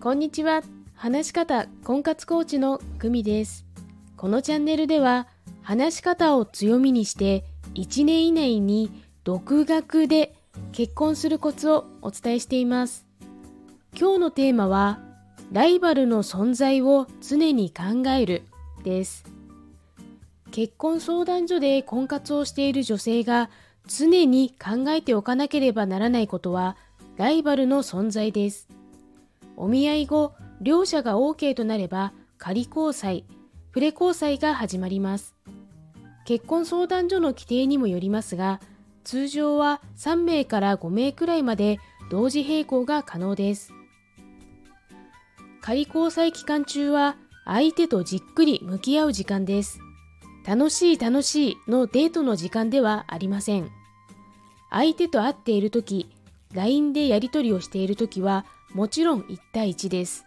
こんにちは。話し方婚活コーチの久美です。このチャンネルでは、話し方を強みにして1年以内に独学で結婚するコツをお伝えしています。今日のテーマは、ライバルの存在を常に考えるです。結婚相談所で婚活をしている女性が常に考えておかなければならないことは、ライバルの存在です。お見合い後、両者が OK となれば仮交際、プレ交際が始まります。結婚相談所の規定にもよりますが、通常は3名から5名くらいまで同時並行が可能です。仮交際期間中は相手とじっくり向き合う時間です。楽しい楽しいのデートの時間ではありません。相手と会っている時、LINE でやり取りをしている時はもちろん1対1です。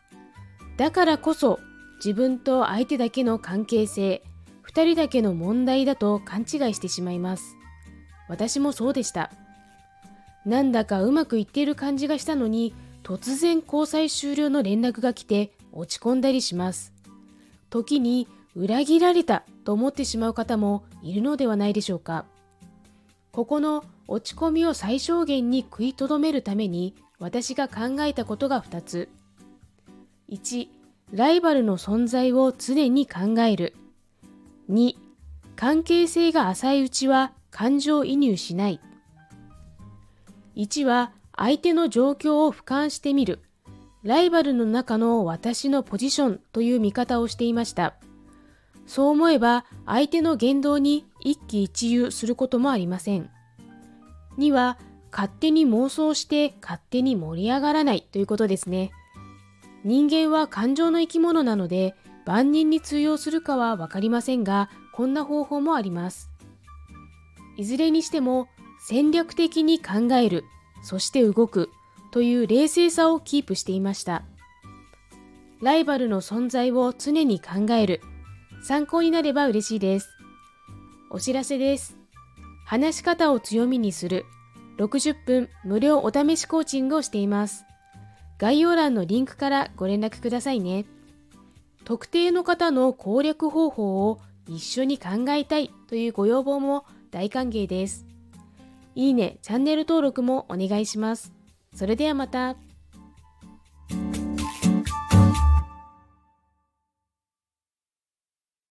だからこそ自分と相手だけの関係性、2人だけの問題だと勘違いしてしまいます。私もそうでした。なんだかうまくいっている感じがしたのに、突然交際終了の連絡が来て落ち込んだりします。時に裏切られたと思ってしまう方もいるのではないでしょうか。ここの落ち込みを最小限に食いとどめるために私が考えたことが2つ。1、ライバルの存在を常に考える。2、関係性が浅いうちは感情移入しない。1は相手の状況を俯瞰してみる。ライバルの中の私のポジションという見方をしていました。そう思えば相手の言動に一喜一憂することもありません。2は勝手に妄想して勝手に盛り上がらないということですね。人間は感情の生き物なので万人に通用するかはわかりませんが、こんな方法もあります。いずれにしても戦略的に考える、そして動くという冷静さをキープしていました。ライバルの存在を常に考える。参考になれば嬉しいです。お知らせです。話し方を強みにする60分無料お試しコーチングをしています。概要欄のリンクからご連絡くださいね。特定の方の攻略方法を一緒に考えたいというご要望も大歓迎です。いいね、チャンネル登録もお願いします。それではまた。